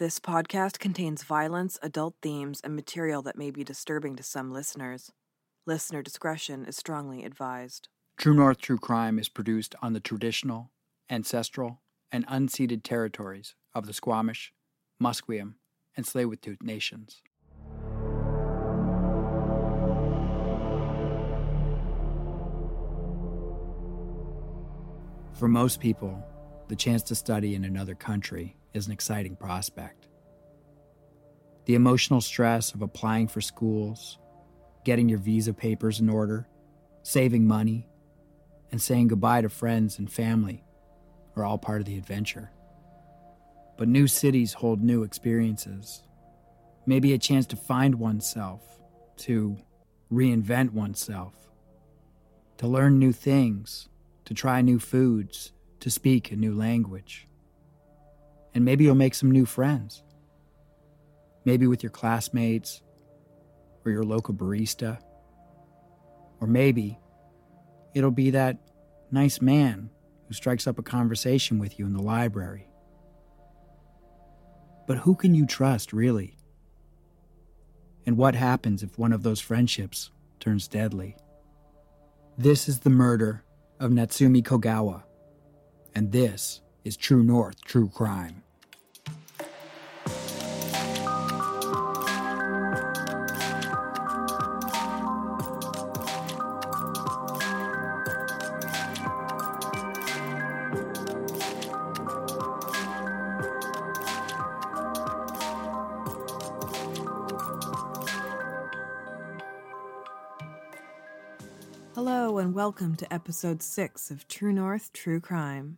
This podcast contains violence, adult themes, and material that may be disturbing to some listeners. Listener discretion is strongly advised. True North True Crime is produced on the traditional, ancestral, and unceded territories of the Squamish, Musqueam, and Tsleil-Waututh nations. For most people, the chance to study in another country is an exciting prospect. The emotional stress of applying for schools, getting your visa papers in order, saving money, and saying goodbye to friends and family are all part of the adventure. But new cities hold new experiences. Maybe a chance to find oneself, to reinvent oneself, to learn new things, to try new foods, to speak a new language. And maybe you'll make some new friends. Maybe with your classmates or your local barista. Or maybe it'll be that nice man who strikes up a conversation with you in the library. But who can you trust, really? And what happens if one of those friendships turns deadly? This is the murder of Natsumi Kogawa, and this is True North True Crime. Hello, and welcome to episode 6 of True North True Crime.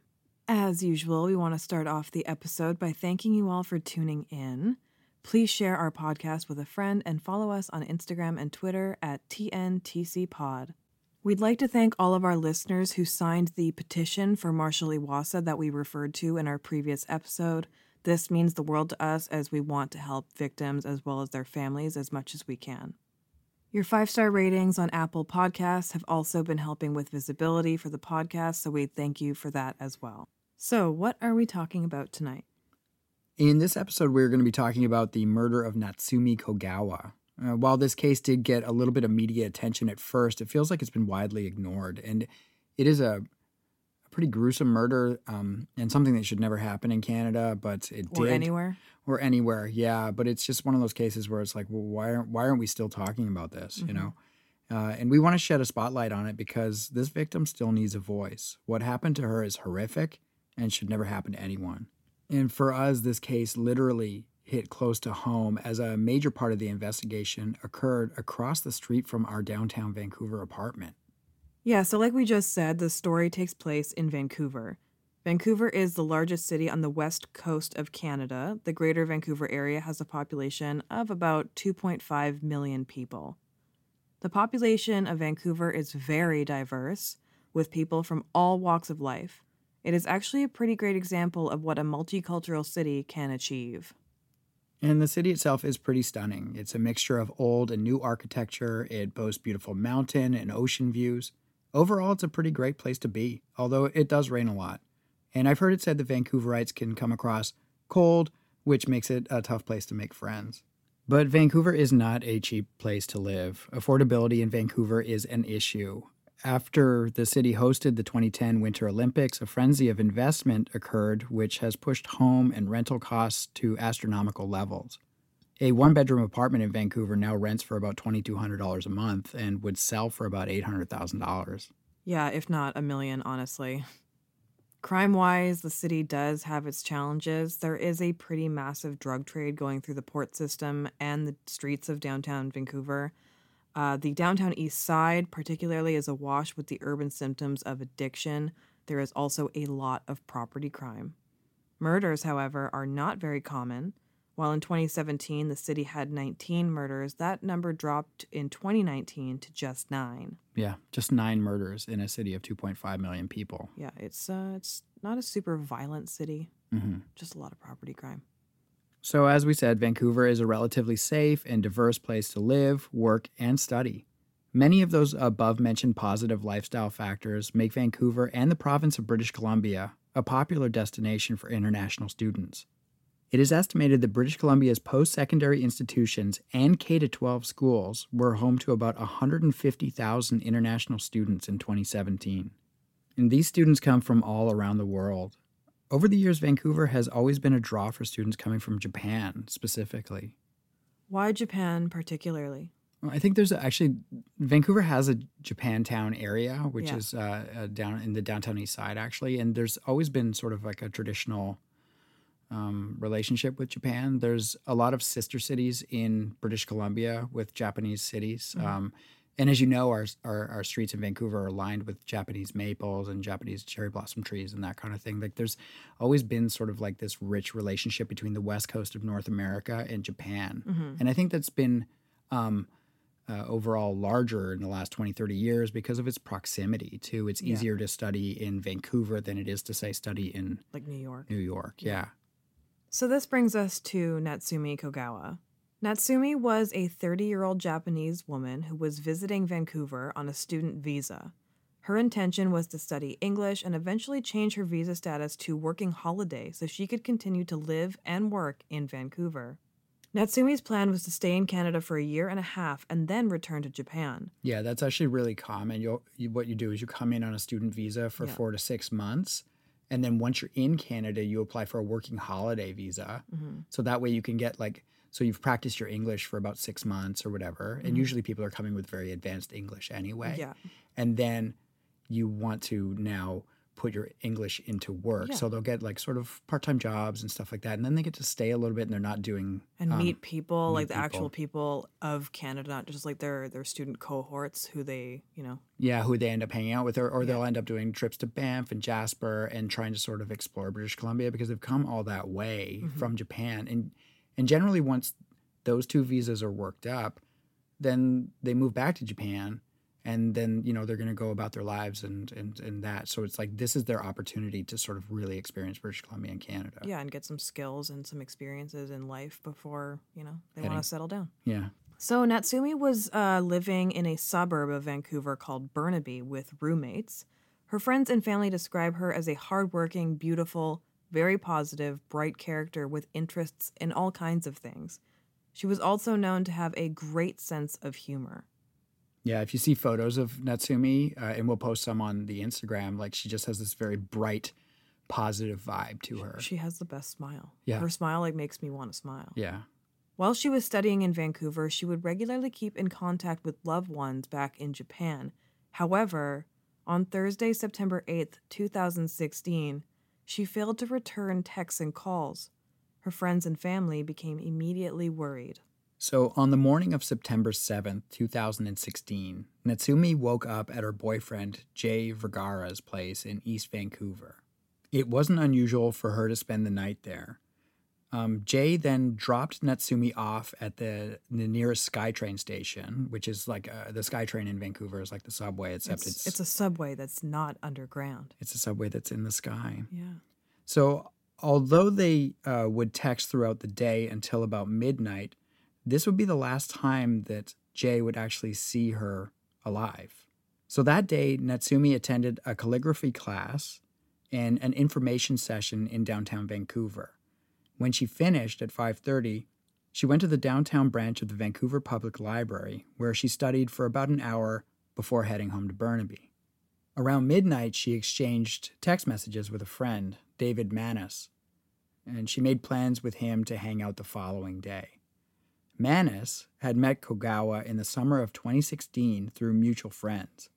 As usual, we want to start off the episode by thanking you all for tuning in. Please share our podcast with a friend and follow us on Instagram and Twitter at TNTCPod. We'd like to thank all of our listeners who signed the petition for Marshall Iwasa that we referred to in our previous episode. This means the world to us as we want to help victims as well as their families as much as we can. Your five star ratings on Apple Podcasts have also been helping with visibility for the podcast, so we thank you for that as well. So, what are we talking about tonight? In this episode, we're going to be talking about the murder of Natsumi Kogawa. Uh, while this case did get a little bit of media attention at first, it feels like it's been widely ignored. And it is a, a pretty gruesome murder um, and something that should never happen in Canada, but it Or did. anywhere? Or anywhere, yeah. But it's just one of those cases where it's like, well, why aren't, why aren't we still talking about this, you Mhm. know? Uh, and we want to shed a spotlight on it because this victim still needs a voice. What happened to her is horrific and should never happen to anyone. And for us, this case literally hit close to home as a major part of the investigation occurred across the street from our downtown Vancouver apartment. Yeah, so like we just said, the story takes place in Vancouver. Vancouver is the largest city on the west coast of Canada. The greater Vancouver area has a population of about 2.5 million people. The population of Vancouver is very diverse, with people from all walks of life. It is actually a pretty great example of what a multicultural city can achieve. And the city itself is pretty stunning. It's a mixture of old and new architecture. It boasts beautiful mountain and ocean views. Overall, it's a pretty great place to be, although it does rain a lot. And I've heard it said that Vancouverites can come across cold, which makes it a tough place to make friends. But Vancouver is not a cheap place to live. Affordability in Vancouver is an issue. After the city hosted the 2010 Winter Olympics, a frenzy of investment occurred, which has pushed home and rental costs to astronomical levels. A one bedroom apartment in Vancouver now rents for about $2,200 a month and would sell for about $800,000. Yeah, if not a million, honestly. Crime wise, the city does have its challenges. There is a pretty massive drug trade going through the port system and the streets of downtown Vancouver. Uh, the downtown east side, particularly, is awash with the urban symptoms of addiction. There is also a lot of property crime. Murders, however, are not very common. While in 2017 the city had 19 murders, that number dropped in 2019 to just nine. Yeah, just nine murders in a city of 2.5 million people. Yeah, it's uh, it's not a super violent city, hmm just a lot of property crime. So, as we said, Vancouver is a relatively safe and diverse place to live, work, and study. Many of those above mentioned positive lifestyle factors make Vancouver and the province of British Columbia a popular destination for international students. It is estimated that British Columbia's post secondary institutions and K 12 schools were home to about 150,000 international students in 2017. And these students come from all around the world. Over the years, Vancouver has always been a draw for students coming from Japan specifically. Why Japan particularly? I think there's a, actually Vancouver has a Japantown area, which Yeah. is uh, uh, down in the downtown east side, actually. And there's always been sort of like a traditional um, relationship with Japan. There's a lot of sister cities in British Columbia with Japanese cities. Um, and as you know, our, our our streets in Vancouver are lined with Japanese maples and Japanese cherry blossom trees and that kind of thing. Like there's always been sort of like this rich relationship between the west coast of North America and Japan. Mm-hmm. And I think that's been um, uh, overall larger in the last 20, 30 years because of its proximity too. It's Yeah. easier to study in Vancouver than it is to say study in Like New York. New York. Yeah. So this brings us to Natsumi Kogawa. Natsumi was a 30 year old Japanese woman who was visiting Vancouver on a student visa. Her intention was to study English and eventually change her visa status to working holiday so she could continue to live and work in Vancouver. Natsumi's plan was to stay in Canada for a year and a half and then return to Japan. Yeah, that's actually really common. You'll, you, what you do is you come in on a student visa for Yeah. four to six months. And then once you're in Canada, you apply for a working holiday visa. Mm-hmm. So that way you can get like, so you've practiced your English for about six months or whatever. And usually people are coming with very advanced English anyway. Yeah. And then you want to now put your English into work. Yeah. So they'll get like sort of part time jobs and stuff like that. And then they get to stay a little bit and they're not doing. and um, meet people meet like the actual people of Canada, not just like their their student cohorts who they you know Yeah, who they end up hanging out with, or, or they'll end up doing trips to Banff and Jasper and trying to sort of explore British Columbia because they've come all that way Mm-hmm. from Japan. And and generally, once those two visas are worked up, then they move back to Japan, and then you know they're going to go about their lives and and and that. So it's like this is their opportunity to sort of really experience British Columbia and Canada. yeah and get some skills and some experiences in life before you know they want to settle down. Yeah. So Natsumi was uh, living in a suburb of Vancouver called Burnaby with roommates. Her friends and family describe her as a hardworking, beautiful, very positive, bright character with interests in all kinds of things. She was also known to have a great sense of humor. Yeah, if you see photos of Natsumi, uh, and we'll post some on the Instagram, like she just has this very bright, positive vibe to her. She has the best smile. Yeah. Her smile like makes me want to smile. Yeah. While she was studying in Vancouver, she would regularly keep in contact with loved ones back in Japan. However, on Thursday, September 8th, 2016, she failed to return texts and calls. Her friends and family became immediately worried. So, on the morning of September 7th, 2016, Natsumi woke up at her boyfriend Jay Vergara's place in East Vancouver. It wasn't unusual for her to spend the night there. Um, Jay then dropped Natsumi off at the, the nearest SkyTrain station, which is like uh, the SkyTrain in Vancouver is like the subway, except It's, it's, it's a subway that's not underground. it's a subway that's in the sky. Yeah. So, although they uh, would text throughout the day until about midnight, this would be the last time that Jay would actually see her alive. So that day, Natsumi attended a calligraphy class and an information session in downtown Vancouver. When she finished at 5:30, she went to the downtown branch of the Vancouver Public Library, where she studied for about an hour before heading home to Burnaby. Around midnight, she exchanged text messages with a friend, David Manis, and she made plans with him to hang out the following day. Manis had met Kogawa in the summer of 2016 through mutual friends.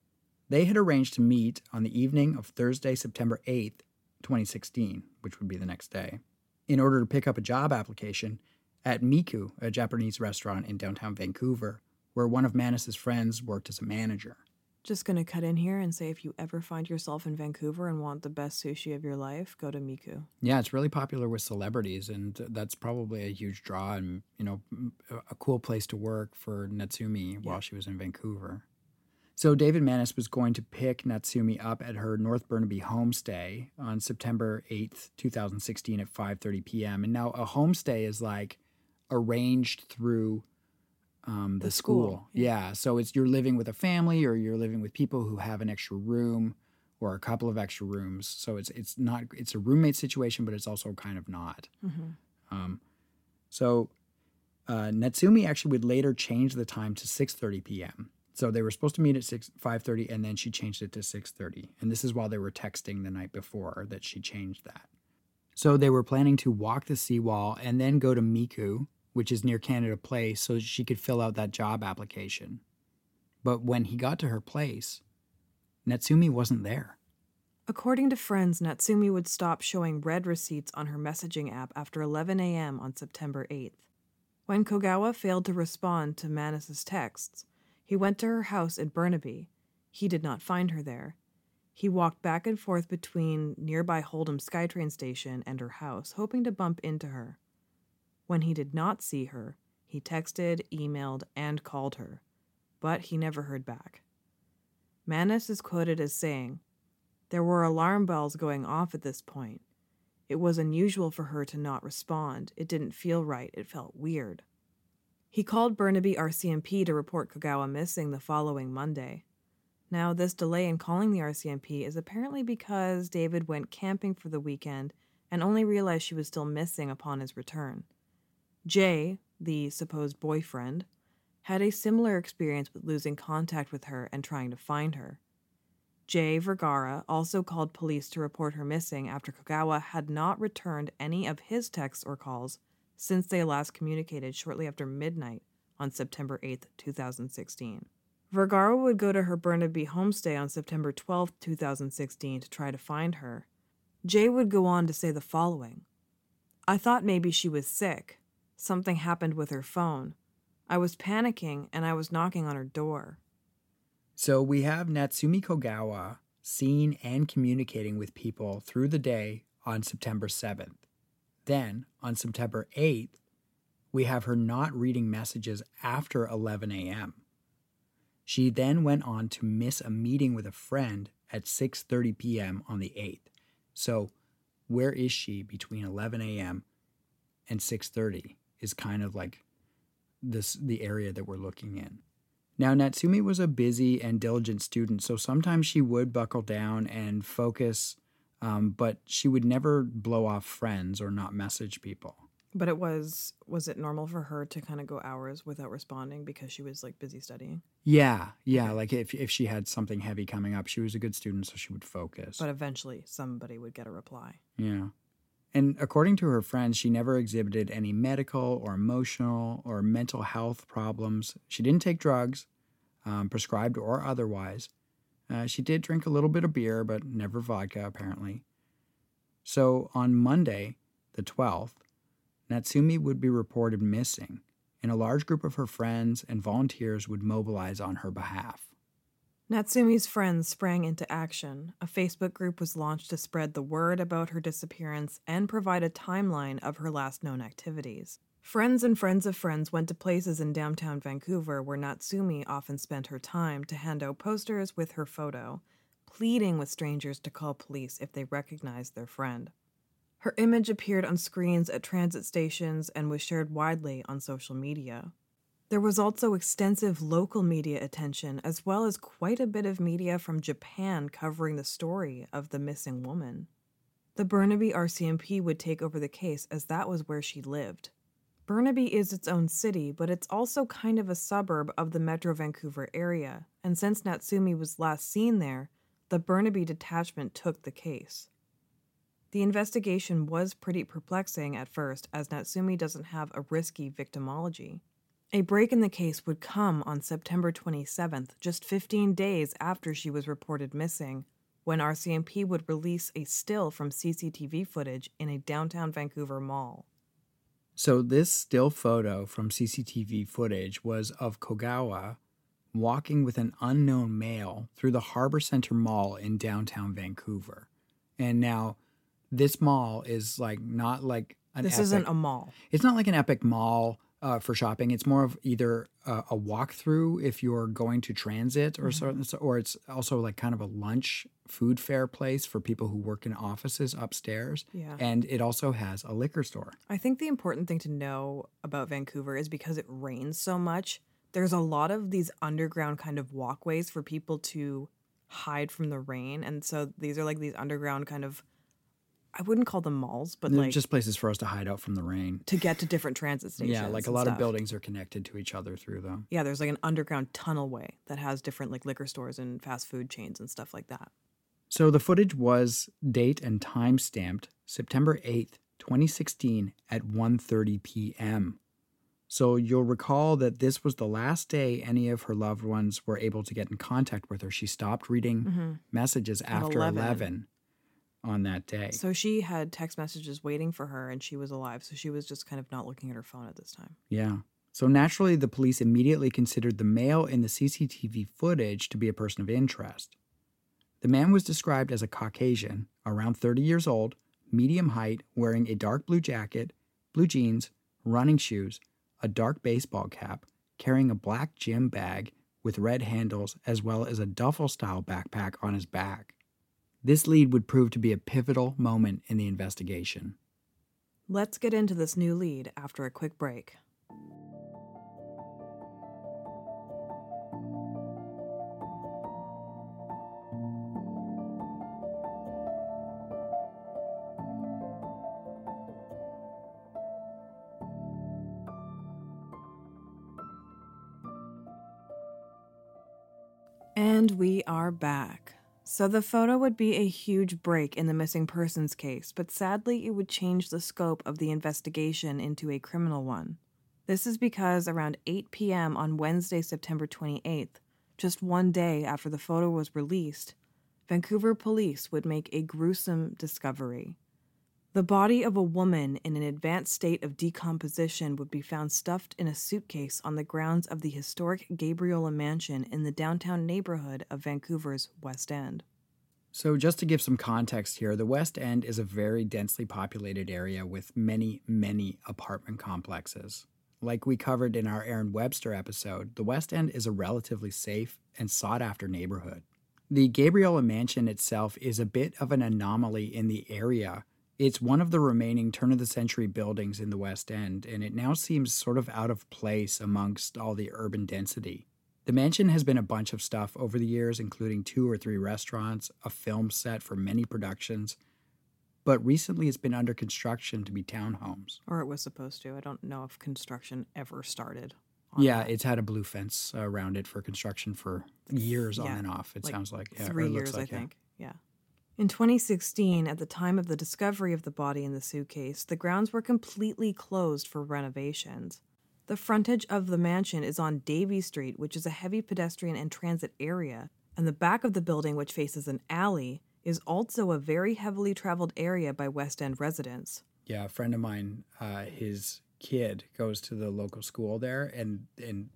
They had arranged to meet on the evening of Thursday, September 8th, 2016, which would be the next day, in order to pick up a job application at Miku, a Japanese restaurant in downtown Vancouver, where one of Manis's friends worked as a manager. Just gonna cut in here and say if you ever find yourself in Vancouver and want the best sushi of your life, go to Miku. Yeah, it's really popular with celebrities, and that's probably a huge draw and you know a- a cool place to work for Natsumi while she was in Vancouver. So David Manis was going to pick Natsumi up at her North Burnaby homestay on September eighth, two thousand sixteen, at five thirty p.m. And now a homestay is like arranged through um, the, The school. school, Yeah. so it's you're living with a family or you're living with people who have an extra room or a couple of extra rooms. So it's it's not it's a roommate situation, but it's also kind of not. Um, so uh, Natsumi actually would later change the time to 6:30 p.m. So they were supposed to meet at 6 5:30 and then she changed it to 6:30. And this is while they were texting the night before that she changed that. So they were planning to walk the seawall and then go to Miku, which is near Canada Place, so she could fill out that job application. But when he got to her place, Natsumi wasn't there. According to friends, Natsumi would stop showing read receipts on her messaging app after 11 a.m. on September 8th. When Kogawa failed to respond to Manis's texts, he went to her house at Burnaby. He did not find her there. He walked back and forth between nearby Holdom SkyTrain station and her house, hoping to bump into her. When he did not see her, he texted, emailed, and called her, but he never heard back. Manis is quoted as saying, There were alarm bells going off at this point. It was unusual for her to not respond. It didn't feel right. It felt weird. He called Burnaby RCMP to report Kogawa missing the following Monday. Now, this delay in calling the RCMP is apparently because David went camping for the weekend and only realized she was still missing upon his return. Jay, the supposed boyfriend, had a similar experience with losing contact with her and trying to find her. Jay Vergara also called police to report her missing after Kogawa had not returned any of his texts or calls since they last communicated shortly after midnight on September 8, 2016. Vergara would go to her Burnaby homestay on September 12, 2016 to try to find her. Jay would go on to say the following I thought maybe she was sick. Something happened with her phone. I was panicking and I was knocking on her door. So we have Natsumi Kogawa seen and communicating with people through the day on September 7th. Then, on September 8th, we have her not reading messages after 11 a.m. She then went on to miss a meeting with a friend at 6:30 p.m. on the 8th. So, where is she between 11 a.m. and 6:30 is kind of like this the area that we're looking in. Now, Natsumi was a busy and diligent student, so sometimes she would buckle down and focus, um, but she would never blow off friends or not message people. But it was was it normal for her to kind of go hours without responding because she was like busy studying? Yeah, yeah. Like if if she had something heavy coming up, she was a good student, so she would focus. But eventually somebody would get a reply. Yeah. And according to her friends, she never exhibited any medical or emotional or mental health problems. She didn't take drugs, um, prescribed or otherwise. Uh, she did drink a little bit of beer, but never vodka, apparently. So on Monday, the 12th, Natsumi would be reported missing, and a large group of her friends and volunteers would mobilize on her behalf. Natsumi's friends sprang into action. A Facebook group was launched to spread the word about her disappearance and provide a timeline of her last known activities. Friends and friends of friends went to places in downtown Vancouver where Natsumi often spent her time to hand out posters with her photo, pleading with strangers to call police if they recognized their friend. Her image appeared on screens at transit stations and was shared widely on social media. There was also extensive local media attention, as well as quite a bit of media from Japan covering the story of the missing woman. The Burnaby RCMP would take over the case as that was where she lived. Burnaby is its own city, but it's also kind of a suburb of the Metro Vancouver area, and since Natsumi was last seen there, the Burnaby detachment took the case. The investigation was pretty perplexing at first, as Natsumi doesn't have a risky victimology. A break in the case would come on September 27th, just 15 days after she was reported missing, when RCMP would release a still from CCTV footage in a downtown Vancouver mall. So, this still photo from CCTV footage was of Kogawa walking with an unknown male through the Harbor Center Mall in downtown Vancouver. And now, this mall is like not like an epic This epic, isn't a mall. it's not like an epic mall uh, for shopping. It's more of either a, a walkthrough if you're going to transit, or Mm-hmm. so, or it's also like kind of a lunch food fair place for people who work in offices upstairs. Yeah. And it also has a liquor store. I think the important thing to know about Vancouver is because it rains so much, there's a lot of these underground kind of walkways for people to hide from the rain. And so these are like these underground kind of I wouldn't call them malls, but They're like just places for us to hide out from the rain. to get to different transit stations. Yeah, like a lot of buildings are connected to each other through them. Yeah, there's like an underground tunnelway that has different like liquor stores and fast food chains and stuff like that. So the footage was date and time stamped September 8th, 2016 at 1:30 p.m. So you'll recall that this was the last day any of her loved ones were able to get in contact with her. She stopped reading mm-hmm. messages after 11. 11 on that day. So she had text messages waiting for her and she was alive. So she was just kind of not looking at her phone at this time. Yeah. So naturally, the police immediately considered the male in the CCTV footage to be a person of interest. The man was described as a Caucasian, around 30 years old, medium height, wearing a dark blue jacket, blue jeans, running shoes, a dark baseball cap, carrying a black gym bag with red handles, as well as a duffel style backpack on his back. This lead would prove to be a pivotal moment in the investigation. Let's get into this new lead after a quick break. And we are back. So the photo would be a huge break in the missing persons case, but sadly it would change the scope of the investigation into a criminal one. This is because around 8 p.m. on Wednesday, September 28th, just one day after the photo was released, Vancouver police would make a gruesome discovery. The body of a woman in an advanced state of decomposition would be found stuffed in a suitcase on the grounds of the historic Gabriola Mansion in the downtown neighborhood of Vancouver's West End. So, just to give some context here, the West End is a very densely populated area with many, many apartment complexes. Like we covered in our Aaron Webster episode, the West End is a relatively safe and sought after neighborhood. The Gabriola Mansion itself is a bit of an anomaly in the area. It's one of the remaining turn of the century buildings in the West End, and it now seems sort of out of place amongst all the urban density. The mansion has been a bunch of stuff over the years, including two or three restaurants, a film set for many productions, but recently it's been under construction to be townhomes. Or it was supposed to. I don't know if construction ever started. Yeah, that. it's had a blue fence around it for construction for years on and off. It like sounds like yeah, three years, like, I yeah. think. Yeah. In 2016, at the time of the discovery of the body in the suitcase, the grounds were completely closed for renovations. The frontage of the mansion is on Davie Street, which is a heavy pedestrian and transit area, and the back of the building, which faces an alley, is also a very heavily traveled area by West End residents. Yeah, a friend of mine, uh, his kid goes to the local school there, and and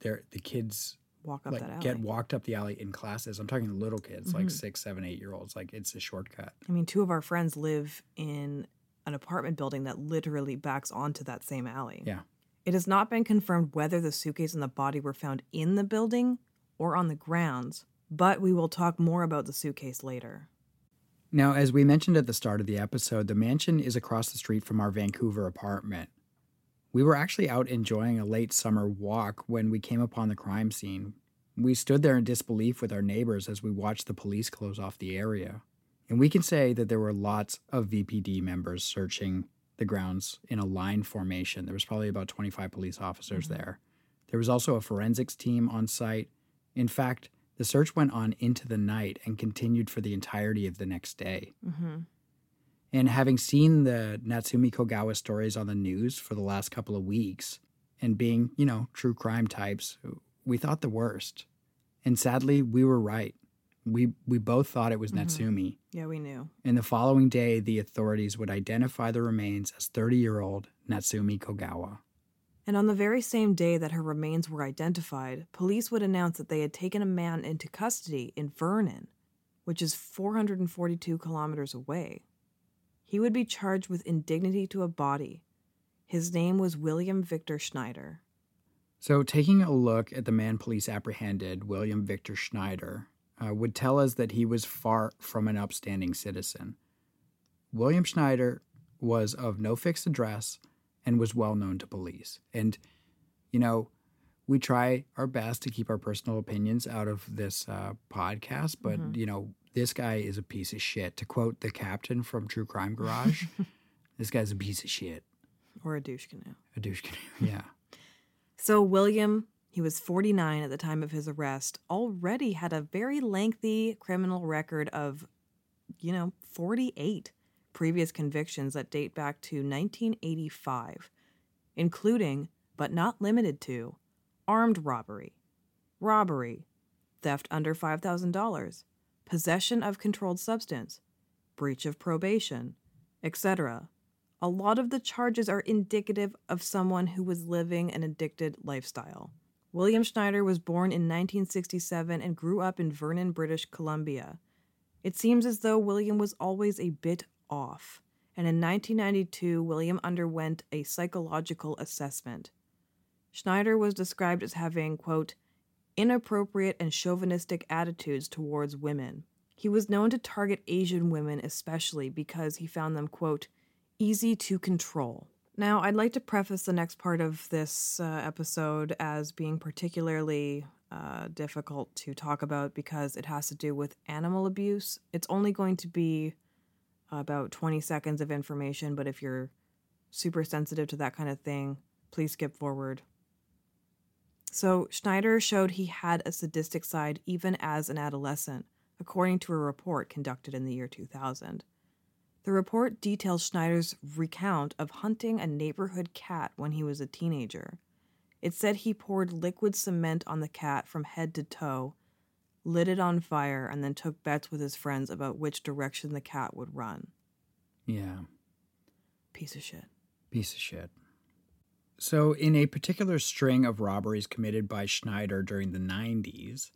they're, the kids Walk up that like alley. get walked up the alley in classes. I'm talking little kids, like mm-hmm. six, seven, eight year olds. Like it's a shortcut. I mean, two of our friends live in an apartment building that literally backs onto that same alley. Yeah. It has not been confirmed whether the suitcase and the body were found in the building or on the grounds, but we will talk more about the suitcase later. Now, as we mentioned at the start of the episode, the mansion is across the street from our Vancouver apartment. We were actually out enjoying a late summer walk when we came upon the crime scene. We stood there in disbelief with our neighbors as we watched the police close off the area. And we can say that there were lots of VPD members searching the grounds in a line formation. There was probably about 25 police officers there. There was also a forensics team on site. In fact, the search went on into the night and continued for the entirety of the next day. Mm-hmm. And having seen the Natsumi Kogawa stories on the news for the last couple of weeks, and being, you know, true crime types, we thought the worst. And sadly, we were right. We, we both thought it was Mhm. Natsumi. Yeah, we knew. And the following day, the authorities would identify the remains as 30 year old Natsumi Kogawa. And on the very same day that her remains were identified, police would announce that they had taken a man into custody in Vernon, which is 442 kilometers away. He would be charged with indignity to a body. His name was William Victor Schneider. So, taking a look at the man police apprehended, William Victor Schneider, uh, would tell us that he was far from an upstanding citizen. William Schneider was of no fixed address and was well known to police. And, you know, we try our best to keep our personal opinions out of this uh, podcast, but, Mhm. you know, this guy is a piece of shit. To quote the captain from True Crime Garage, this guy's a piece of shit. Or a douche canoe. A douche canoe. Yeah. So, William, he was 49 at the time of his arrest, already had a very lengthy criminal record of, you know, 48 previous convictions that date back to 1985, including, but not limited to, armed robbery, robbery, theft under $5,000, possession of controlled substance, breach of probation, etc. A lot of the charges are indicative of someone who was living an addicted lifestyle. William Schneider was born in 1967 and grew up in Vernon, British Columbia. It seems as though William was always a bit off, and in 1992, William underwent a psychological assessment. Schneider was described as having, quote, inappropriate and chauvinistic attitudes towards women. He was known to target Asian women especially because he found them, quote, easy to control. Now, I'd like to preface the next part of this uh, episode as being particularly uh, difficult to talk about because it has to do with animal abuse. It's only going to be about 20 seconds of information, but if you're super sensitive to that kind of thing, please skip forward. So, Schneider showed he had a sadistic side even as an adolescent, according to a report conducted in the year 2000. The report details Schneider's recount of hunting a neighborhood cat when he was a teenager. It said he poured liquid cement on the cat from head to toe, lit it on fire, and then took bets with his friends about which direction the cat would run. Yeah. Piece of shit. Piece of shit. So, in a particular string of robberies committed by Schneider during the 90s,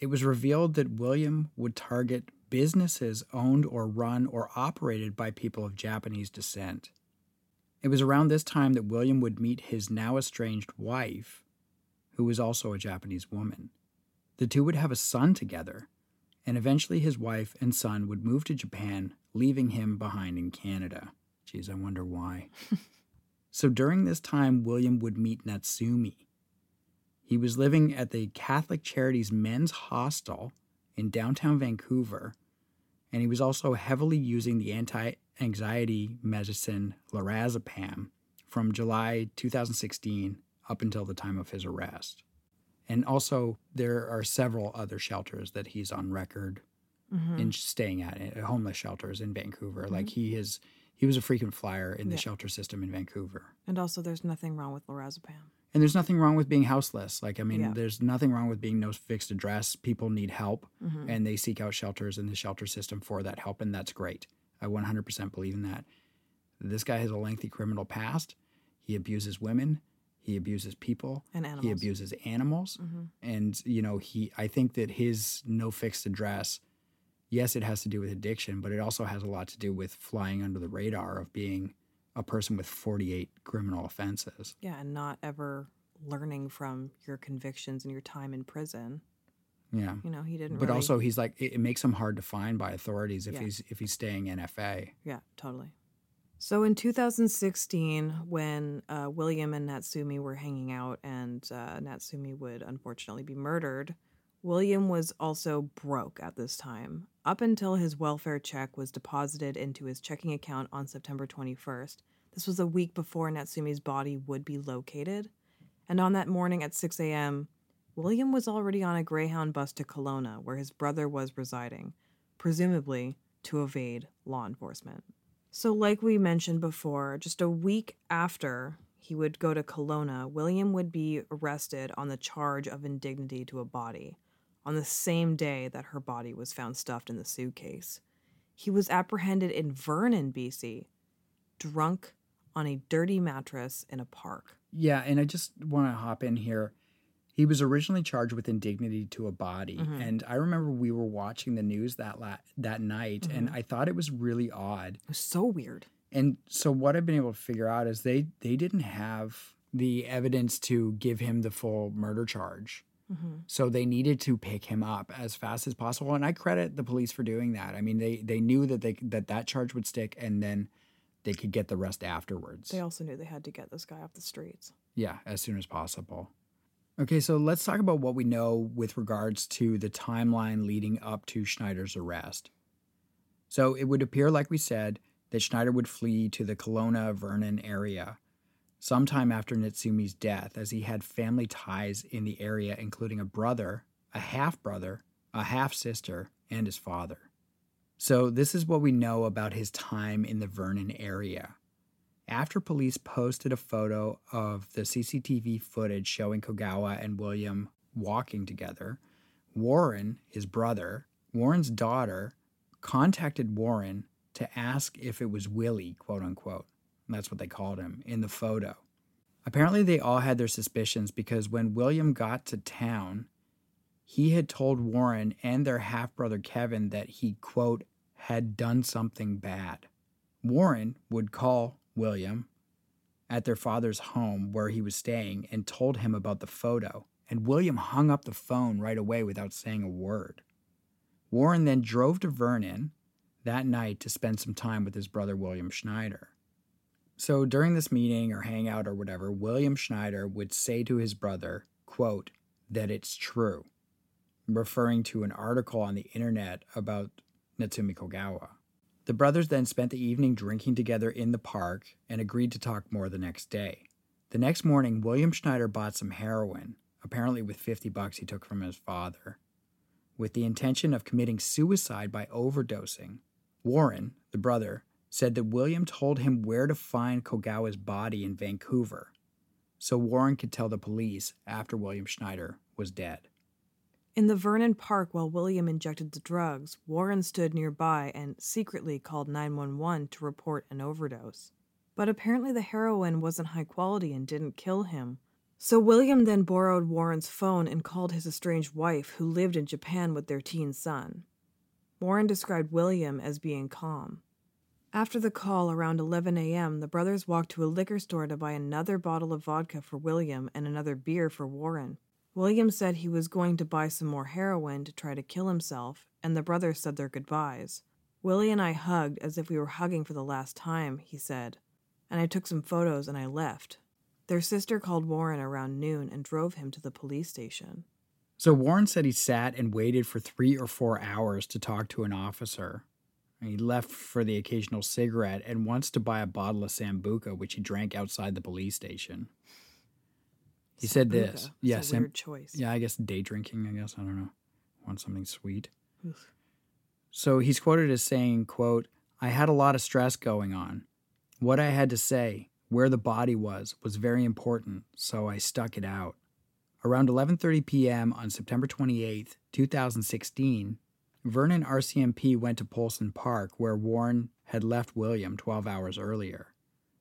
it was revealed that William would target businesses owned or run or operated by people of Japanese descent. It was around this time that William would meet his now estranged wife, who was also a Japanese woman. The two would have a son together, and eventually his wife and son would move to Japan, leaving him behind in Canada. Geez, I wonder why. so during this time, William would meet Natsumi. He was living at the Catholic Charities Men's Hostel in downtown Vancouver, and he was also heavily using the anti anxiety medicine lorazepam from July 2016 up until the time of his arrest. And also, there are several other shelters that he's on record Mm-hmm. in staying at, homeless shelters in Vancouver. Like he is, he was a frequent flyer in the Yeah. shelter system in Vancouver. And also, there's nothing wrong with lorazepam. And there's nothing wrong with being houseless. Like, I mean, Yeah. there's nothing wrong with being no fixed address. People need help Mhm. and they seek out shelters in the shelter system for that help, and that's great. I 100% believe in that. This guy has a lengthy criminal past. He abuses women, he abuses people, And animals. he abuses animals, Mhm. and you know, he. I think that his no fixed address. Yes, it has to do with addiction, but it also has a lot to do with flying under the radar of being a person with 48 criminal offenses. Yeah, and not ever learning from your convictions and your time in prison. Yeah. You know, he didn't. But really- also, he's like it, it makes him hard to find by authorities if Yeah. he's if he's staying NFA. Yeah, totally. So in 2016, when uh, William and Natsumi were hanging out and uh, Natsumi would unfortunately be murdered, William was also broke at this time, up until his welfare check was deposited into his checking account on September 21st. This was a week before Natsumi's body would be located. And on that morning at 6 a.m., William was already on a Greyhound bus to Kelowna, where his brother was residing, presumably to evade law enforcement. So, like we mentioned before, just a week after he would go to Kelowna, William would be arrested on the charge of indignity to a body on the same day that her body was found stuffed in the suitcase. He was apprehended in Vernon, BC, drunk on a dirty mattress in a park. Yeah, and I just want to hop in here. He was originally charged with indignity to a body, Mhm. and I remember we were watching the news that la- that night, and Mhm. I thought it was really odd. It was so weird. And so what I've been able to figure out is they they didn't have the evidence to give him the full murder charge. Mm-hmm. So they needed to pick him up as fast as possible, and I credit the police for doing that. I mean, they they knew that they that that charge would stick, and then they could get the rest afterwards. They also knew they had to get this guy off the streets. Yeah, as soon as possible. Okay, so let's talk about what we know with regards to the timeline leading up to Schneider's arrest. So it would appear, like we said, that Schneider would flee to the Kelowna Vernon area sometime after Natsumi's death, as he had family ties in the area, including a brother, a half brother, a half sister, and his father. So, this is what we know about his time in the Vernon area. After police posted a photo of the CCTV footage showing Kogawa and William walking together, Warren, his brother, Warren's daughter, contacted Warren to ask if it was Willie, quote unquote. That's what they called him in the photo. Apparently, they all had their suspicions because when William got to town, he had told Warren and their half brother Kevin that he, quote, had done something bad. Warren would call William at their father's home where he was staying and told him about the photo, and William hung up the phone right away without saying a word. Warren then drove to Vernon that night to spend some time with his brother William Schneider. So during this meeting or hangout or whatever, William Schneider would say to his brother, quote, that it's true, referring to an article on the internet about Natsumi Kogawa. The brothers then spent the evening drinking together in the park and agreed to talk more the next day. The next morning, William Schneider bought some heroin, apparently with 50 bucks he took from his father, with the intention of committing suicide by overdosing. Warren, the brother, said that William told him where to find Kogawa's body in Vancouver, so Warren could tell the police after William Schneider was dead. In the Vernon Park, while William injected the drugs, Warren stood nearby and secretly called 911 to report an overdose. But apparently, the heroin wasn't high quality and didn't kill him. So, William then borrowed Warren's phone and called his estranged wife, who lived in Japan with their teen son. Warren described William as being calm. After the call around 11 a.m., the brothers walked to a liquor store to buy another bottle of vodka for William and another beer for Warren. William said he was going to buy some more heroin to try to kill himself, and the brothers said their goodbyes. Willie and I hugged as if we were hugging for the last time, he said, and I took some photos and I left. Their sister called Warren around noon and drove him to the police station. So Warren said he sat and waited for three or four hours to talk to an officer. He left for the occasional cigarette and wants to buy a bottle of Sambuca, which he drank outside the police station. He said this. Yeah, Yes, weird choice. Yeah, I guess day drinking, I guess. I don't know. Want something sweet. So he's quoted as saying, quote, I had a lot of stress going on. What I had to say, where the body was, was very important, so I stuck it out. Around 11:30 p.m. on September 28, 2016, Vernon RCMP went to Polson Park where Warren had left William 12 hours earlier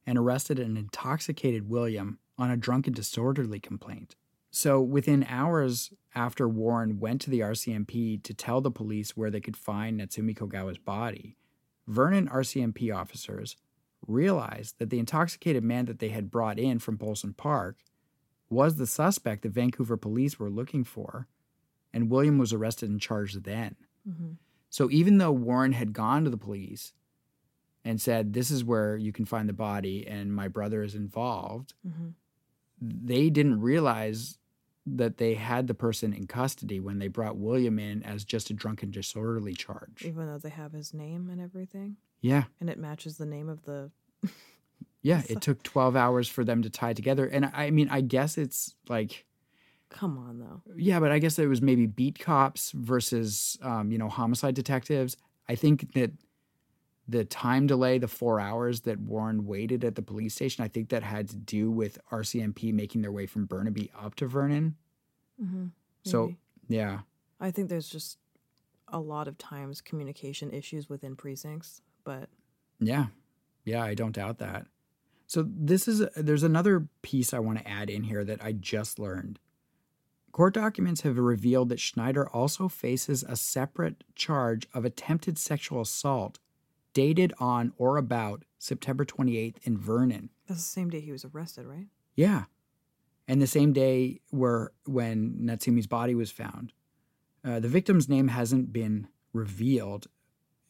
and arrested an intoxicated William on a drunken disorderly complaint. So, within hours after Warren went to the RCMP to tell the police where they could find Natsumi Kogawa's body, Vernon RCMP officers realized that the intoxicated man that they had brought in from Polson Park was the suspect that Vancouver police were looking for, and William was arrested and charged then. Mm-hmm. So even though Warren had gone to the police and said, This is where you can find the body and my brother is involved, Mm-hmm. they didn't realize that they had the person in custody when they brought William in as just a drunken disorderly charge. Even though they have his name and everything, Yeah. and it matches the name of the. Yeah. It took 12 hours for them to tie together. And I I mean, I guess it's like, Come on, though. yeah, but I guess it was maybe beat cops versus, um, you know, homicide detectives. I think that the time delay, the four hours that Warren waited at the police station, I think that had to do with RCMP making their way from Burnaby up to Vernon. Mm-hmm. So, yeah. I think there's just a lot of times communication issues within precincts, but Yeah. Yeah, I don't doubt that. So this is there's another piece I want to add in here that I just learned. Court documents have revealed that Schneider also faces a separate charge of attempted sexual assault dated on or about September 28th in Vernon. that's the same day he was arrested, right? Yeah. And the same day where when Natsumi's body was found. Uh, the victim's name hasn't been revealed,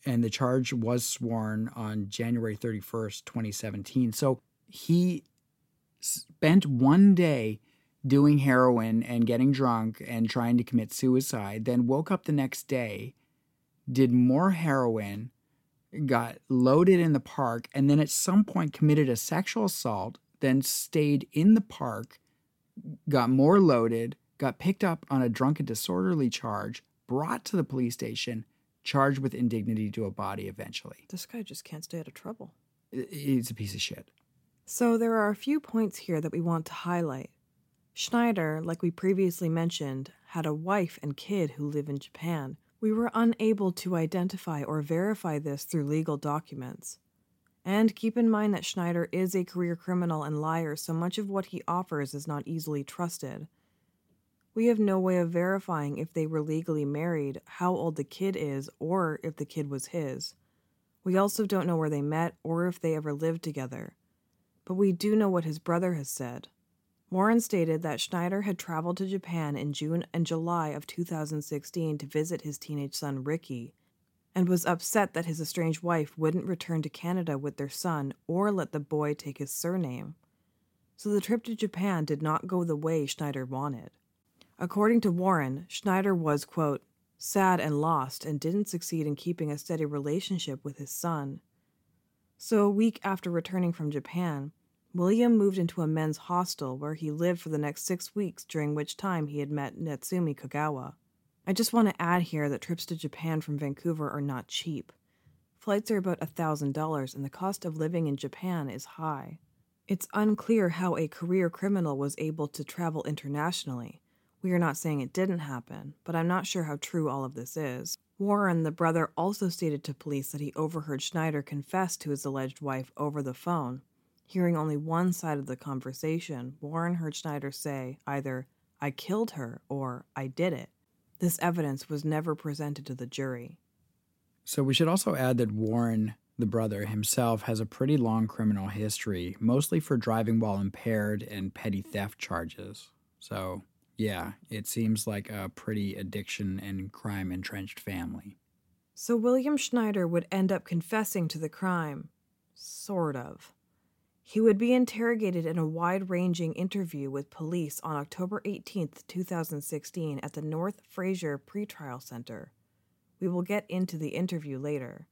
and the charge was sworn on January 31st, 2017. So he spent one day doing heroin and getting drunk and trying to commit suicide, then woke up the next day, did more heroin, got loaded in the park, and then at some point committed a sexual assault, then stayed in the park, got more loaded, got picked up on a drunken disorderly charge, brought to the police station, charged with indignity to a body eventually. This guy just can't stay out of trouble. He's a piece of shit. So, there are a few points here that we want to highlight. Schneider, like we previously mentioned, had a wife and kid who live in Japan. We were unable to identify or verify this through legal documents. And keep in mind that Schneider is a career criminal and liar, so much of what he offers is not easily trusted. We have no way of verifying if they were legally married, how old the kid is, or if the kid was his. We also don't know where they met or if they ever lived together. But we do know what his brother has said. Warren stated that Schneider had traveled to Japan in June and July of 2016 to visit his teenage son Ricky, and was upset that his estranged wife wouldn't return to Canada with their son or let the boy take his surname. So the trip to Japan did not go the way Schneider wanted. According to Warren, Schneider was, quote, sad and lost and didn't succeed in keeping a steady relationship with his son. So, a week after returning from Japan, William moved into a men's hostel where he lived for the next six weeks, during which time he had met Natsumi Kogawa. I just want to add here that trips to Japan from Vancouver are not cheap. Flights are about $1,000, and the cost of living in Japan is high. It's unclear how a career criminal was able to travel internationally. We are not saying it didn't happen, but I'm not sure how true all of this is. Warren, the brother, also stated to police that he overheard Schneider confess to his alleged wife over the phone. Hearing only one side of the conversation, Warren heard Schneider say either, I killed her or I did it. This evidence was never presented to the jury. So we should also add that Warren, the brother himself, has a pretty long criminal history, mostly for driving while impaired and petty theft charges. So, yeah, it seems like a pretty addiction and crime entrenched family. So William Schneider would end up confessing to the crime. Sort of. He would be interrogated in a wide ranging interview with police on October 18, 2016, at the North Fraser Pretrial Center. We will get into the interview later,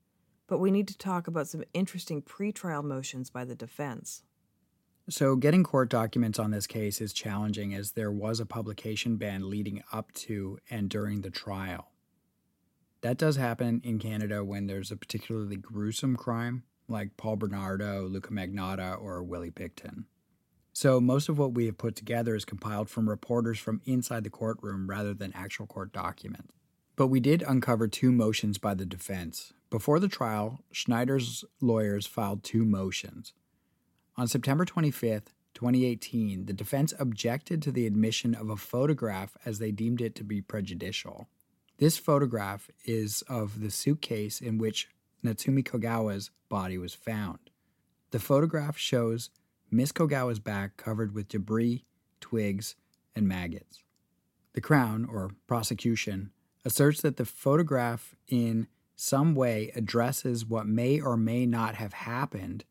but we need to talk about some interesting pretrial motions by the defense. So, getting court documents on this case is challenging as there was a publication ban leading up to and during the trial. That does happen in Canada when there's a particularly gruesome crime, like Paul Bernardo, Luka Magnotta, or Willie Pickton. So, most of what we have put together is compiled from reporters from inside the courtroom rather than actual court documents. But we did uncover two motions by the defense. Before the trial, Schneider's lawyers filed two motions. On September 25th, 2018, the defense objected to the admission of a photograph as they deemed it to be prejudicial. This photograph is of the suitcase in which Natsumi Kogawa's body was found. The photograph shows Miss Kogawa's back covered with debris, twigs, and maggots. The Crown, or prosecution, asserts that the photograph in some way addresses what may or may not have happened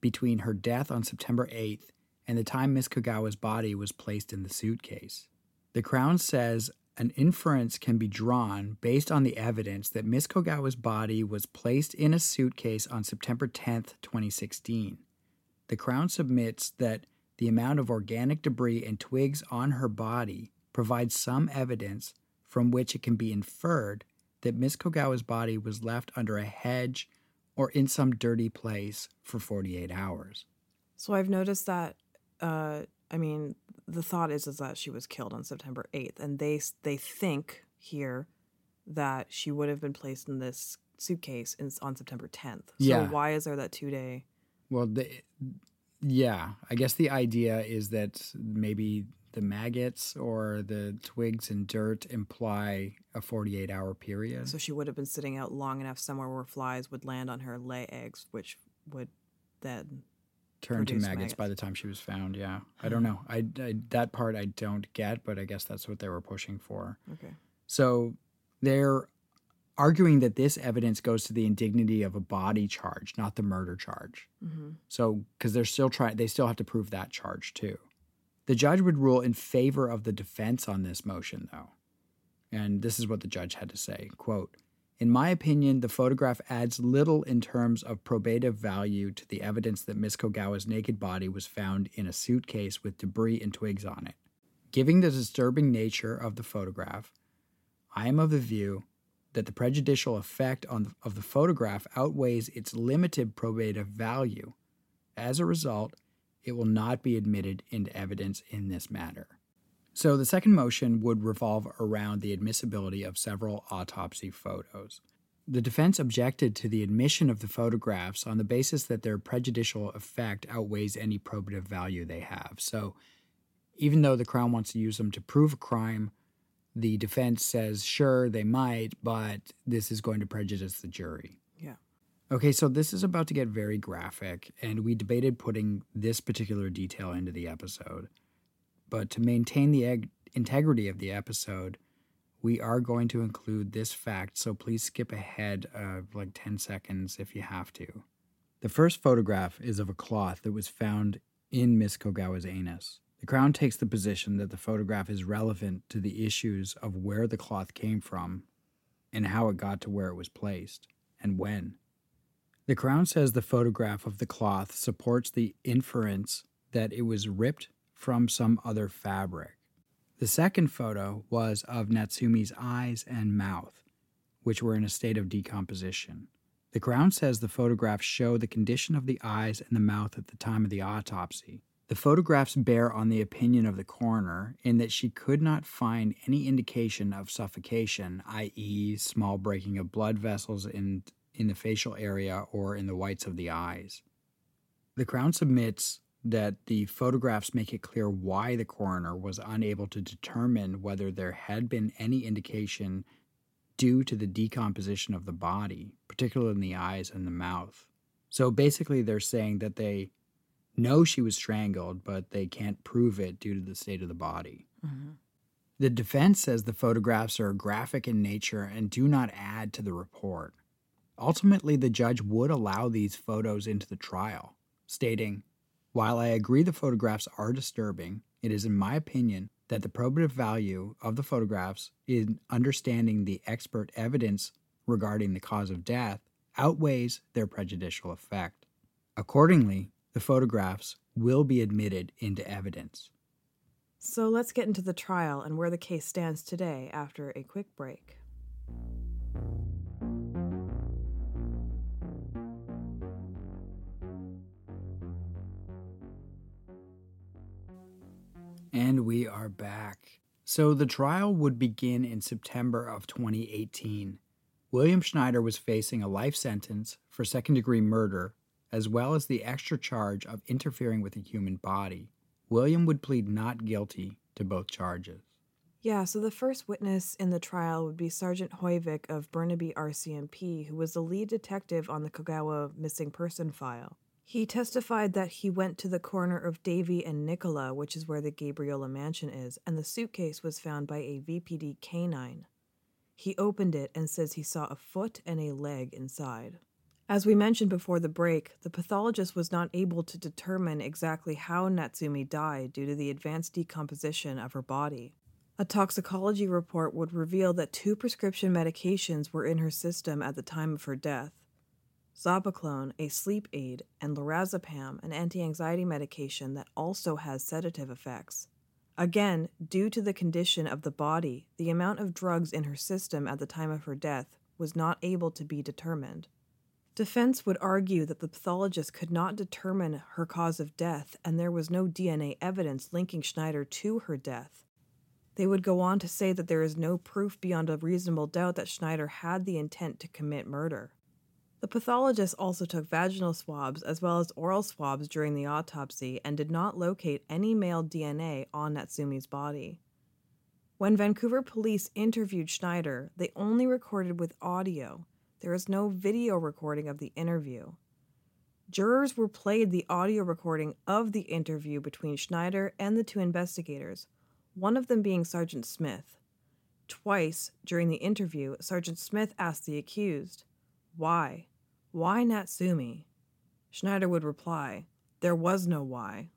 between her death on September 8th and the time Miss Kogawa's body was placed in the suitcase. The Crown says an inference can be drawn based on the evidence that Miss Kogawa's body was placed in a suitcase on September 10th, 2016. The Crown submits that the amount of organic debris and twigs on her body provides some evidence from which it can be inferred that Miss Kogawa's body was left under a hedge or in some dirty place for 48 hours. So I've noticed that. Uh, I mean, the thought is is that she was killed on September eighth, and they they think here that she would have been placed in this suitcase in, on September tenth. So Yeah. why is there that two day? Well, the, yeah, I guess the idea is that maybe the maggots or the twigs and dirt imply a 48 hour period. So she would have been sitting out long enough somewhere where flies would land on her, lay eggs, which would then. Turn to produce maggots, by the time she was found. Yeah. I don't know. I, I that part I don't get, but I guess that's what they were pushing for. Okay. So they're arguing that this evidence goes to the indignity of a body charge, not the murder charge. hmm So because they're still trying, they still have to prove that charge too. The judge would rule in favor of the defense on this motion, though. And this is what the judge had to say quote, In my opinion, the photograph adds little in terms of probative value to the evidence that Miss Kogawa's naked body was found in a suitcase with debris and twigs on it. Given the disturbing nature of the photograph, I am of the view that the prejudicial effect the, of the photograph outweighs its limited probative value. As a result, it will not be admitted into evidence in this matter. So the second motion would revolve around the admissibility of several autopsy photos. The defense objected to the admission of the photographs on the basis that their prejudicial effect outweighs any probative value they have. So even though the Crown wants to use them to prove a crime, the defense says, sure, they might, but this is going to prejudice the jury. Yeah. Okay, so this is about to get very graphic, and we debated putting this particular detail into the episode. But to maintain the eg- integrity of the episode, we are going to include this fact, so please skip ahead uh, like 10 seconds if you have to. The first photograph is of a cloth that was found in Miss Kogawa's anus. The Crown takes the position that the photograph is relevant to the issues of where the cloth came from and how it got to where it was placed and when. The Crown says the photograph of the cloth supports the inference that it was ripped from some other fabric. The second photo was of Natsumi's eyes and mouth, which were in a state of decomposition. The Crown says the photographs show the condition of the eyes and the mouth at the time of the autopsy. The photographs bear on the opinion of the coroner in that she could not find any indication of suffocation, i.e., small breaking of blood vessels in, in the facial area or in the whites of the eyes. The Crown submits that the photographs make it clear why the coroner was unable to determine whether there had been any indication due to the decomposition of the body, particularly in the eyes and the mouth. So basically, they're saying that they know she was strangled, but they can't prove it due to the state of the body. Mm-hmm. The defense says the photographs are graphic in nature and do not add to the report. Ultimately, the judge would allow these photos into the trial, stating, While I agree the photographs are disturbing, it is, in my opinion, that the probative value of the photographs in understanding the expert evidence regarding the cause of death outweighs their prejudicial effect. Accordingly, the photographs will be admitted into evidence. So let's get into the trial and where the case stands today after a quick break. And we are back. So the trial would begin in September of 2018. William Schneider was facing a life sentence for second degree murder, as well as the extra charge of interfering with a human body. William would plead not guilty to both charges. Yeah, so the first witness in the trial would be Sergeant Hoyvik of Burnaby RCMP, who was the lead detective on the Kogawa missing person file. He testified that he went to the corner of Davie and Nicola, which is where the Gabriola mansion is, and the suitcase was found by a VPD canine. He opened it and says he saw a foot and a leg inside. As we mentioned before the break, the pathologist was not able to determine exactly how Natsumi died due to the advanced decomposition of her body. A toxicology report would reveal that two prescription medications were in her system at the time of her death Zopiclone, a sleep aid, and lorazepam, an anti anxiety medication that also has sedative effects. Again, due to the condition of the body, the amount of drugs in her system at the time of her death was not able to be determined. Defense would argue that the pathologist could not determine her cause of death and there was no DNA evidence linking Schneider to her death. They would go on to say that there is no proof beyond a reasonable doubt that Schneider had the intent to commit murder. The pathologist also took vaginal swabs as well as oral swabs during the autopsy and did not locate any male DNA on Natsumi's body. When Vancouver police interviewed Schneider, they only recorded with audio. There is no video recording of the interview. Jurors were played the audio recording of the interview between Schneider and the two investigators, one of them being Sergeant Smith. Twice during the interview, Sergeant Smith asked the accused, Why? Why Natsumi? Schneider would reply, There was no why.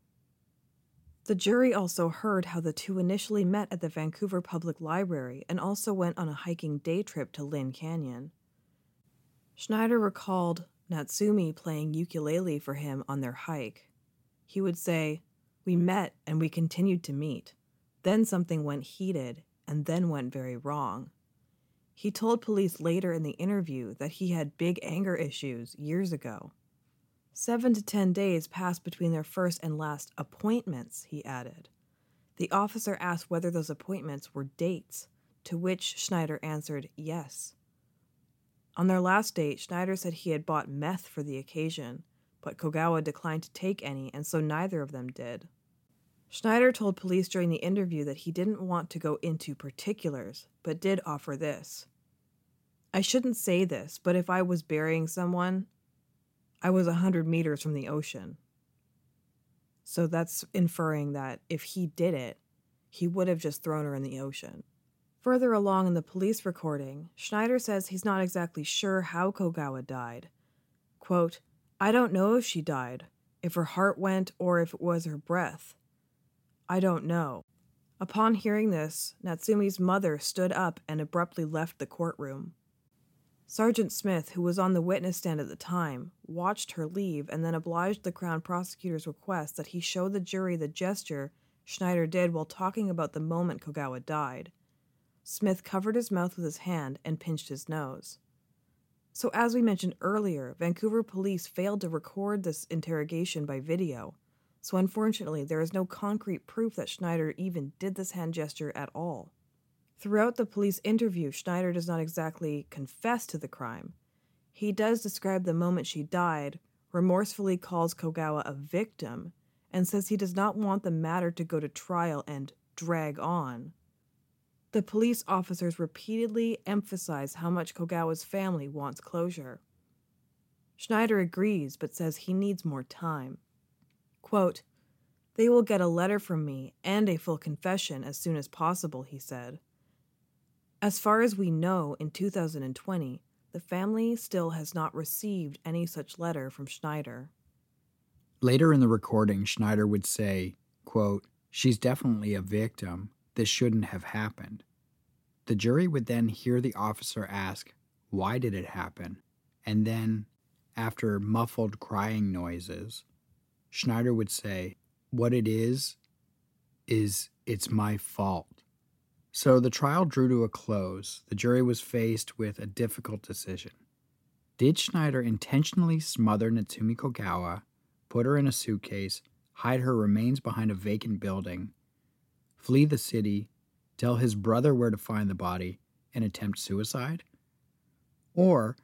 The jury also heard how the two initially met at the Vancouver Public Library and also went on a hiking day trip to Lynn Canyon. Schneider recalled Natsumi playing ukulele for him on their hike. He would say, We met and we continued to meet. Then something went heated and then went very wrong. He told police later in the interview that he had big anger issues years ago. Seven to ten days passed between their first and last appointments, he added. The officer asked whether those appointments were dates, to which Schneider answered yes. On their last date, Schneider said he had bought meth for the occasion, but Kogawa declined to take any, and so neither of them did. Schneider told police during the interview that he didn't want to go into particulars, but did offer this. I shouldn't say this, but if I was burying someone, I was a hundred meters from the ocean. So that's inferring that if he did it, he would have just thrown her in the ocean. Further along in the police recording, Schneider says he's not exactly sure how Kogawa died. Quote, I don't know if she died, if her heart went, or if it was her breath. I don't know. Upon hearing this, Natsumi's mother stood up and abruptly left the courtroom. Sergeant Smith, who was on the witness stand at the time, watched her leave and then obliged the Crown prosecutor's request that he show the jury the gesture Schneider did while talking about the moment Kogawa died. Smith covered his mouth with his hand and pinched his nose. So, as we mentioned earlier, Vancouver police failed to record this interrogation by video, so unfortunately, there is no concrete proof that Schneider even did this hand gesture at all. Throughout the police interview, Schneider does not exactly confess to the crime. He does describe the moment she died, remorsefully calls Kogawa a victim, and says he does not want the matter to go to trial and drag on. The police officers repeatedly emphasize how much Kogawa's family wants closure. Schneider agrees but says he needs more time. Quote, They will get a letter from me and a full confession as soon as possible, he said. As far as we know, in 2020, the family still has not received any such letter from Schneider. Later in the recording, Schneider would say, quote, She's definitely a victim. This shouldn't have happened. The jury would then hear the officer ask, Why did it happen? And then, after muffled crying noises, Schneider would say, What it is, is it's my fault. So the trial drew to a close. The jury was faced with a difficult decision. Did Schneider intentionally smother Natsumi Kogawa, put her in a suitcase, hide her remains behind a vacant building, flee the city, tell his brother where to find the body, and attempt suicide? Or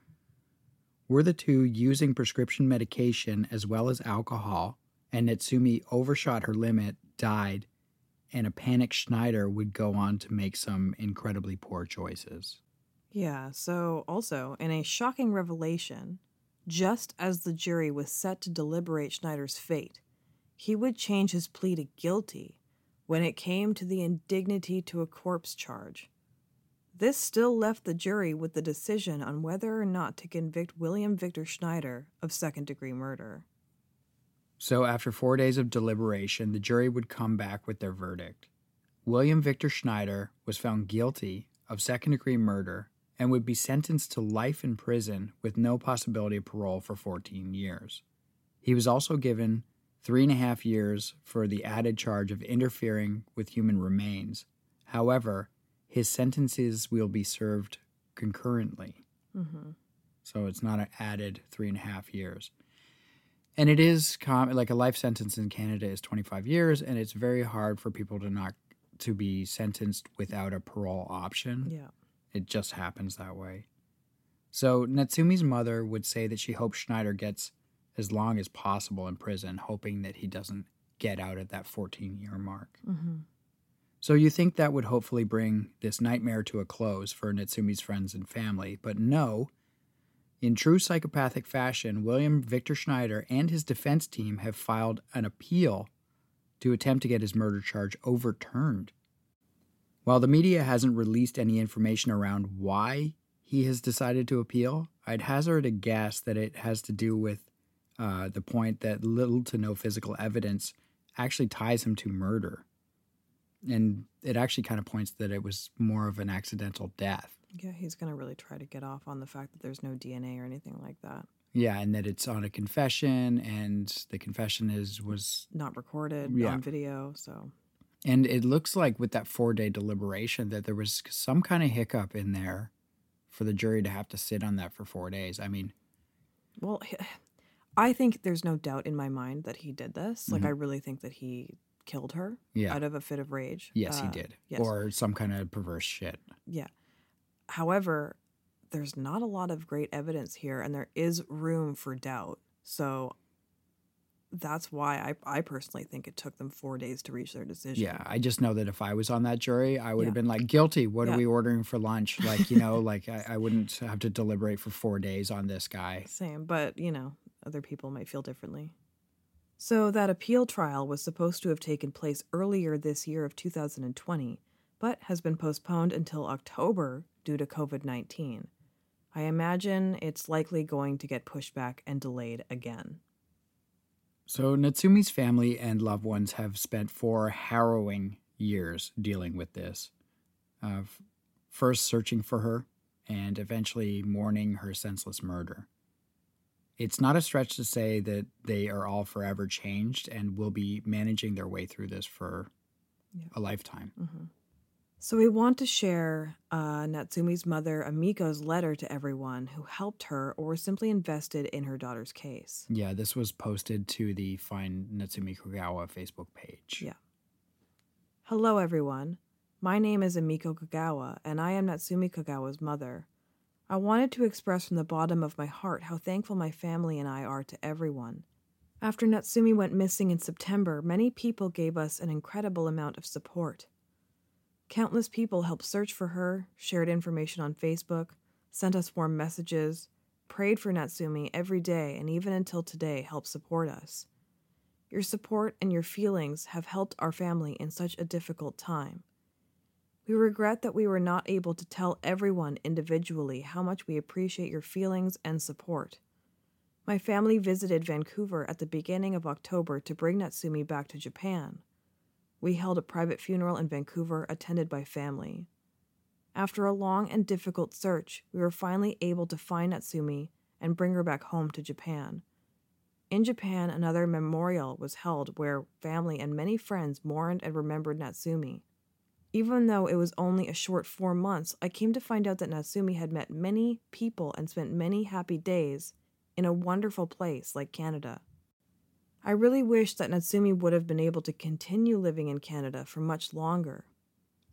were the two using prescription medication as well as alcohol, and Natsumi overshot her limit, died, and a panicked Schneider would go on to make some incredibly poor choices. Yeah, so also, in a shocking revelation, just as the jury was set to deliberate Schneider's fate, he would change his plea to guilty when it came to the indignity to a corpse charge. This still left the jury with the decision on whether or not to convict William Victor Schneider of second degree murder. So, after four days of deliberation, the jury would come back with their verdict. William Victor Schneider was found guilty of second degree murder and would be sentenced to life in prison with no possibility of parole for 14 years. He was also given three and a half years for the added charge of interfering with human remains. However, his sentences will be served concurrently. Mm-hmm. So it's not an added three and a half years and it is com- like a life sentence in Canada is 25 years, and it's very hard for people to not to be sentenced without a parole option. Yeah, it just happens that way. So Natsumi's mother would say that she hopes Schneider gets as long as possible in prison, hoping that he doesn't get out at that 14 year mark. mm-hmm. So you think that would hopefully bring this nightmare to a close for Natsumi's friends and family, but no, in true psychopathic fashion, William Victor Schneider and his defense team have filed an appeal to attempt to get his murder charge overturned. While the media hasn't released any information around why he has decided to appeal, I'd hazard a guess that it has to do with uh, the point that little to no physical evidence actually ties him to murder. And it actually kind of points that it was more of an accidental death. Yeah, he's going to really try to get off on the fact that there's no DNA or anything like that. Yeah, and that it's on a confession, and the confession is was Not recorded Yeah. on video, so And it looks like with that four day deliberation that there was some kind of hiccup in there for the jury to have to sit on that for four days. I mean, well, I think there's no doubt in my mind that he did this. Like Mhm. I really think that he killed her yeah, out of a fit of rage. yes, he Uh, did. yes. Or some kind of perverse shit. Yeah. However, there's not a lot of great evidence here, and there is room for doubt. So that's why I, I personally think it took them four days to reach their decision. Yeah, I just know that if I was on that jury, I would Yeah. have been like, guilty. What Yeah. are we ordering for lunch? Like, you know, like I, I wouldn't have to deliberate for four days on this guy. Same, but you know, other people might feel differently. So that appeal trial was supposed to have taken place earlier this year of 2020, but has been postponed until October due to COVID 19. I imagine it's likely going to get pushed back and delayed again. So Natsumi's family and loved ones have spent four harrowing years dealing with this. Uh, first searching for her, and eventually mourning her senseless murder. It's not a stretch to say that they are all forever changed and will be managing their way through this for Yeah. a lifetime. So we want to share uh, Natsumi's mother Amiko's letter to everyone who helped her or simply invested in her daughter's case. Yeah, this was posted to the Find Natsumi Kogawa Facebook page. Yeah. Hello, everyone. My name is Amiko Kogawa, and I am Natsumi Kogawa's mother. I wanted to express from the bottom of my heart how thankful my family and I are to everyone. After Natsumi went missing in September, many people gave us an incredible amount of support. Countless people helped search for her, shared information on Facebook, sent us warm messages, prayed for Natsumi every day, and even until today helped support us. Your support and your feelings have helped our family in such a difficult time. We regret that we were not able to tell everyone individually how much we appreciate your feelings and support. My family visited Vancouver at the beginning of October to bring Natsumi back to Japan. We held a private funeral in Vancouver attended by family. After a long and difficult search, we were finally able to find Natsumi and bring her back home to Japan. In Japan, another memorial was held where family and many friends mourned and remembered Natsumi. Even though it was only a short four months, I came to find out that Natsumi had met many people and spent many happy days in a wonderful place like Canada. I really wish that Natsumi would have been able to continue living in Canada for much longer.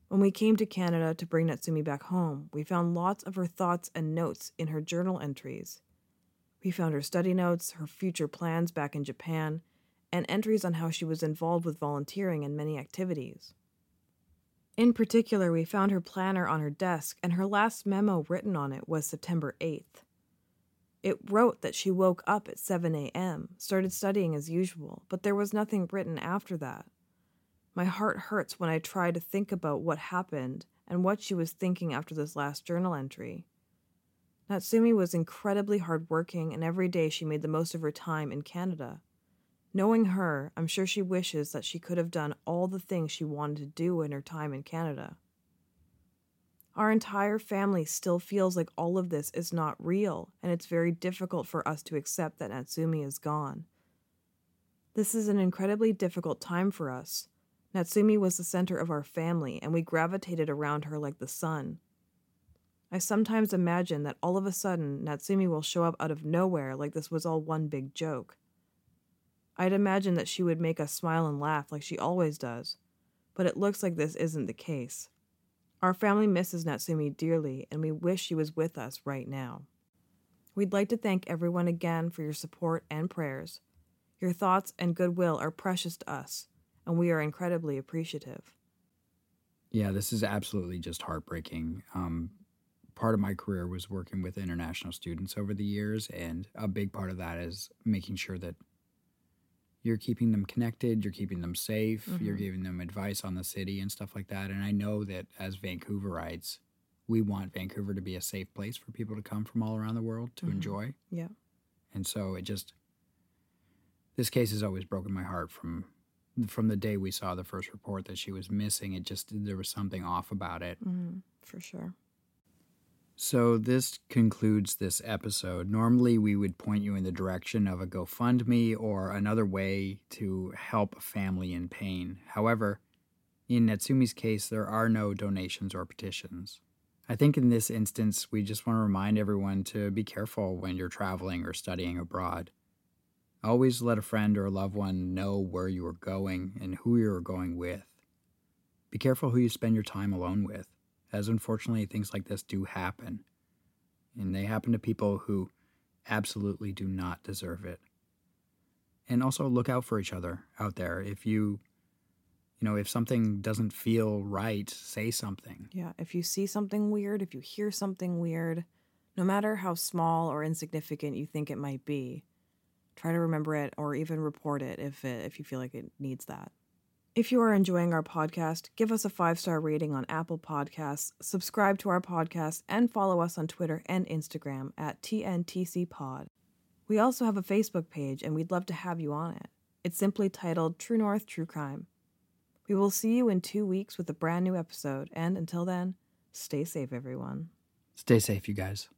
When we came to Canada to bring Natsumi back home, we found lots of her thoughts and notes in her journal entries. We found her study notes, her future plans back in Japan, and entries on how she was involved with volunteering and many activities. In particular, we found her planner on her desk, and her last memo written on it was September 8th. It wrote that she woke up at 7 a.m., started studying as usual, but there was nothing written after that. My heart hurts when I try to think about what happened and what she was thinking after this last journal entry. Natsumi was incredibly hardworking, and every day she made the most of her time in Canada. Knowing her, I'm sure she wishes that she could have done all the things she wanted to do in her time in Canada. Our entire family still feels like all of this is not real, and it's very difficult for us to accept that Natsumi is gone. This is an incredibly difficult time for us. Natsumi was the center of our family, and we gravitated around her like the sun. I sometimes imagine that all of a sudden Natsumi will show up out of nowhere like this was all one big joke. I'd imagine that she would make us smile and laugh like she always does, but it looks like this isn't the case. Our family misses Natsumi dearly, and we wish she was with us right now. We'd like to thank everyone again for your support and prayers. Your thoughts and goodwill are precious to us, and we are incredibly appreciative. Yeah, this is absolutely just heartbreaking. Um, part of my career was working with international students over the years, and a big part of that is making sure that you're keeping them connected, you're keeping them safe, you're Mhm. giving them advice on the city and stuff like that. And I know that as Vancouverites, we want Vancouver to be a safe place for people to come from all around the world to Mhm. enjoy. Yeah. And so it just, this case has always broken my heart from from the day we saw the first report that she was missing, it just there was something off about it. Mm, for sure. So, this concludes this episode. Normally, we would point you in the direction of a GoFundMe or another way to help a family in pain. However, in Natsumi's case, there are no donations or petitions. I think in this instance, we just want to remind everyone to be careful when you're traveling or studying abroad. Always let a friend or a loved one know where you are going and who you are going with. Be careful who you spend your time alone with, as unfortunately things like this do happen. And they happen to people who absolutely do not deserve it. And also look out for each other out there. If you you know, if something doesn't feel right, say something. Yeah, if you see something weird, if you hear something weird, no matter how small or insignificant you think it might be, try to remember it or even report it if it, if you feel like it needs that. If you are enjoying our podcast, give us a five star rating on Apple Podcasts, subscribe to our podcast, and follow us on Twitter and Instagram at TNTC Pod. We also have a Facebook page, and we'd love to have you on it. It's simply titled True North True Crime. We will see you in two weeks with a brand new episode, and until then, stay safe, everyone. Stay safe, you guys.